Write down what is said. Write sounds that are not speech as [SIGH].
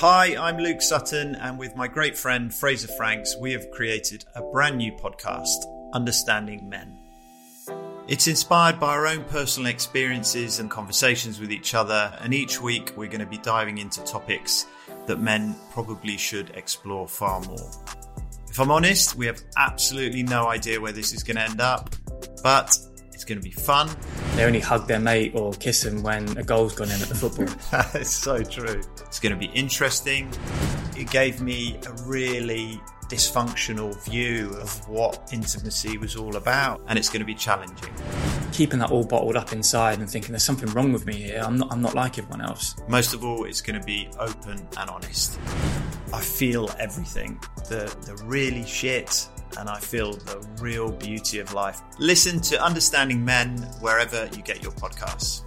Hi, I'm Luke Sutton, and with my great friend Fraser Franks, we have created a brand new podcast, Understanding Men. It's inspired by our own personal experiences and conversations with each other, and each week we're going to be diving into topics that men probably should explore far more. If I'm honest, we have absolutely no idea where this is going to end up, but it's going to be fun. They only hug their mate or kiss them when a goal's gone in at the football. [LAUGHS] That's so true. It's going to be interesting. It gave me a really dysfunctional view of what intimacy was all about, and it's going to be challenging. Keeping that all bottled up inside and thinking there's something wrong with me here. I'm not. I'm not like everyone else. Most of all, it's going to be open and honest. I feel everything. The the really shit and I feel the real beauty of life. Listen to Understanding Men wherever you get your podcasts.